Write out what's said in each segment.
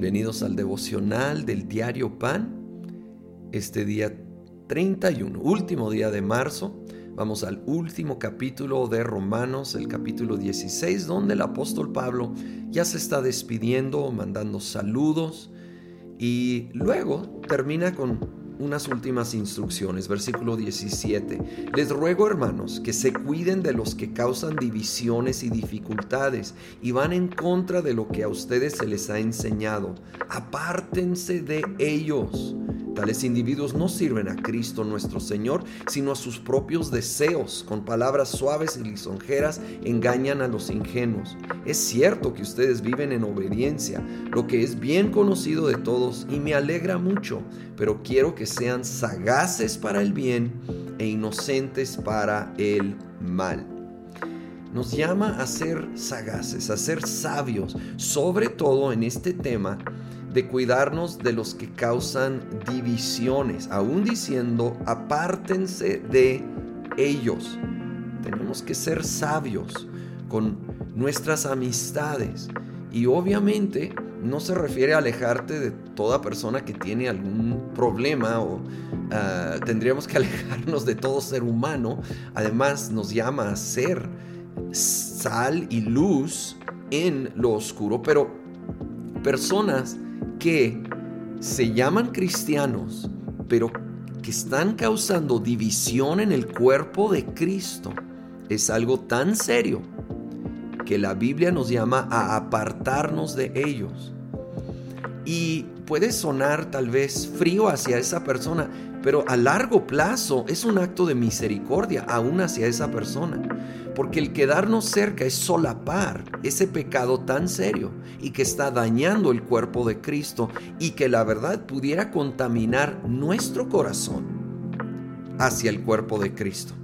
Bienvenidos al devocional del diario Pan. Este día 31, último día de marzo, vamos al último capítulo de Romanos, el capítulo 16, donde el apóstol Pablo ya se está despidiendo, mandando saludos y luego termina con unas últimas instrucciones, versículo 17. Les ruego, hermanos, que se cuiden de los que causan divisiones y dificultades y van en contra de lo que a ustedes se les ha enseñado. Apártense de ellos Tales individuos no sirven a Cristo nuestro Señor, sino a sus propios deseos. Con palabras suaves y lisonjeras engañan a los ingenuos. Es cierto que ustedes viven en obediencia, lo que es bien conocido de todos y me alegra mucho, pero quiero que sean sagaces para el bien e inocentes para el mal nos llama a ser sagaces, a ser sabios, sobre todo en este tema de cuidarnos de los que causan divisiones, aún diciendo, apártense de ellos. Tenemos que ser sabios con nuestras amistades y obviamente no se refiere a alejarte de toda persona que tiene algún problema o ah, tendríamos que alejarnos de todo ser humano. Además nos llama a ser sal y luz en lo oscuro, pero personas que se llaman cristianos, pero que están causando división en el cuerpo de Cristo, es algo tan serio que la Biblia nos llama a apartarnos de ellos. Y puede sonar tal vez frío hacia esa persona, pero a largo plazo es un acto de misericordia aún hacia esa persona. Porque el quedarnos cerca es solapar ese pecado tan serio y que está dañando el cuerpo de Cristo y que la verdad pudiera contaminar nuestro corazón hacia el cuerpo de Cristo.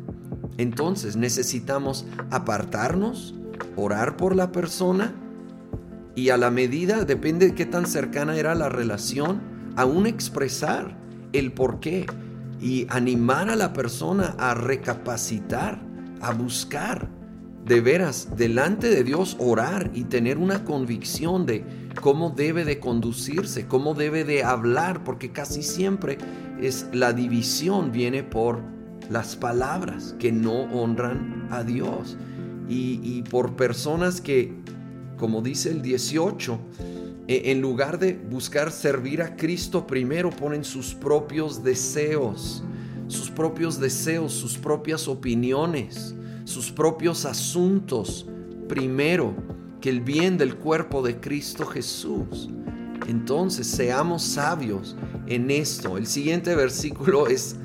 Entonces necesitamos apartarnos, orar por la persona y a la medida, depende de qué tan cercana era la relación, aún expresar el por qué y animar a la persona a recapacitar, a buscar de veras delante de Dios orar y tener una convicción de cómo debe de conducirse, cómo debe de hablar, porque casi siempre es la división viene por las palabras que no honran a Dios. Y, y por personas que, como dice el 18, e, en lugar de buscar servir a Cristo primero, ponen sus propios deseos, sus propios deseos, sus propias opiniones, sus propios asuntos primero que el bien del cuerpo de Cristo Jesús. Entonces seamos sabios en esto. El siguiente versículo es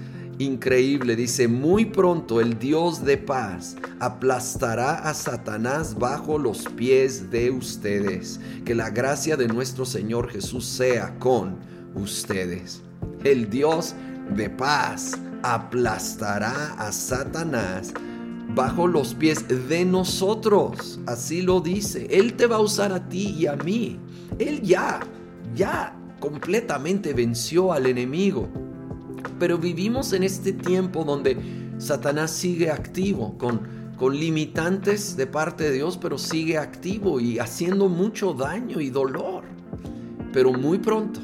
increíble. Dice, muy pronto el Dios de paz aplastará a Satanás bajo los pies de ustedes. Que la gracia de nuestro Señor Jesús sea con ustedes. El Dios de paz aplastará a Satanás bajo los pies de nosotros. Así lo dice. Él te va a usar a ti y a mí. Él ya, ya completamente venció al enemigo. Pero vivimos en este tiempo donde Satanás sigue activo, con, con limitantes de parte de Dios, pero sigue activo y haciendo mucho daño y dolor. Pero muy pronto,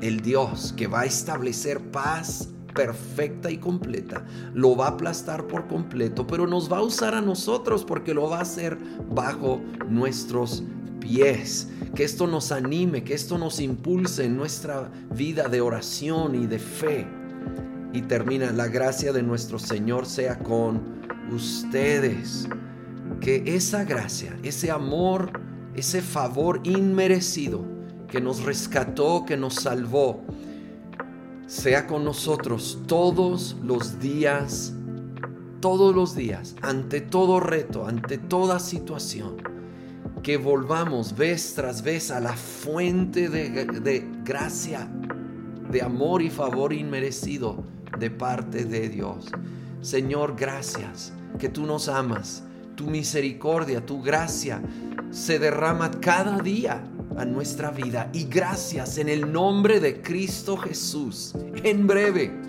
el Dios que va a establecer paz perfecta y completa, lo va a aplastar por completo, pero nos va a usar a nosotros porque lo va a hacer bajo nuestros pies. Que esto nos anime, que esto nos impulse en nuestra vida de oración y de fe y termina, la gracia de nuestro Señor sea con ustedes. Que esa gracia, ese amor, ese favor inmerecido que nos rescató, que nos salvó, sea con nosotros todos los días, todos los días, ante todo reto, ante toda situación. Que volvamos vez tras vez a la fuente de, de gracia, de amor y favor inmerecido de parte de Dios. Señor, gracias que tú nos amas. Tu misericordia, tu gracia se derrama cada día a nuestra vida. Y gracias en el nombre de Cristo Jesús. En breve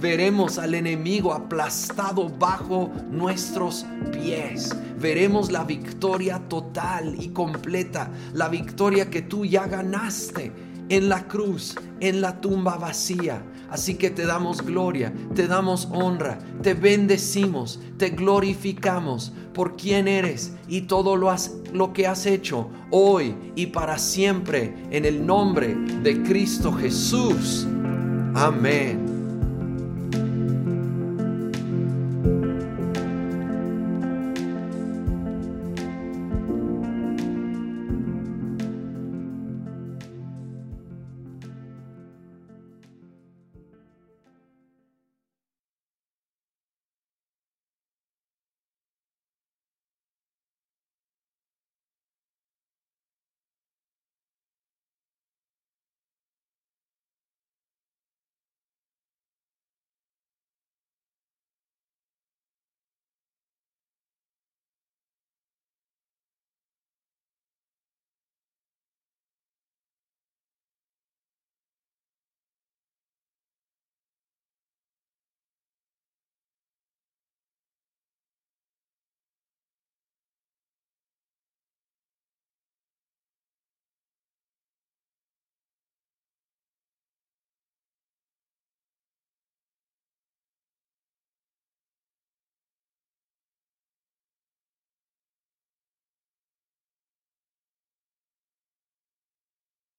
Veremos al enemigo aplastado bajo nuestros pies. Veremos la victoria total y completa, la victoria que tú ya ganaste en la cruz, en la tumba vacía. Así que te damos gloria, te damos honra, te bendecimos, te glorificamos por quien eres y todo lo, lo que has hecho hoy y para siempre en el nombre de Cristo Jesús. Amén.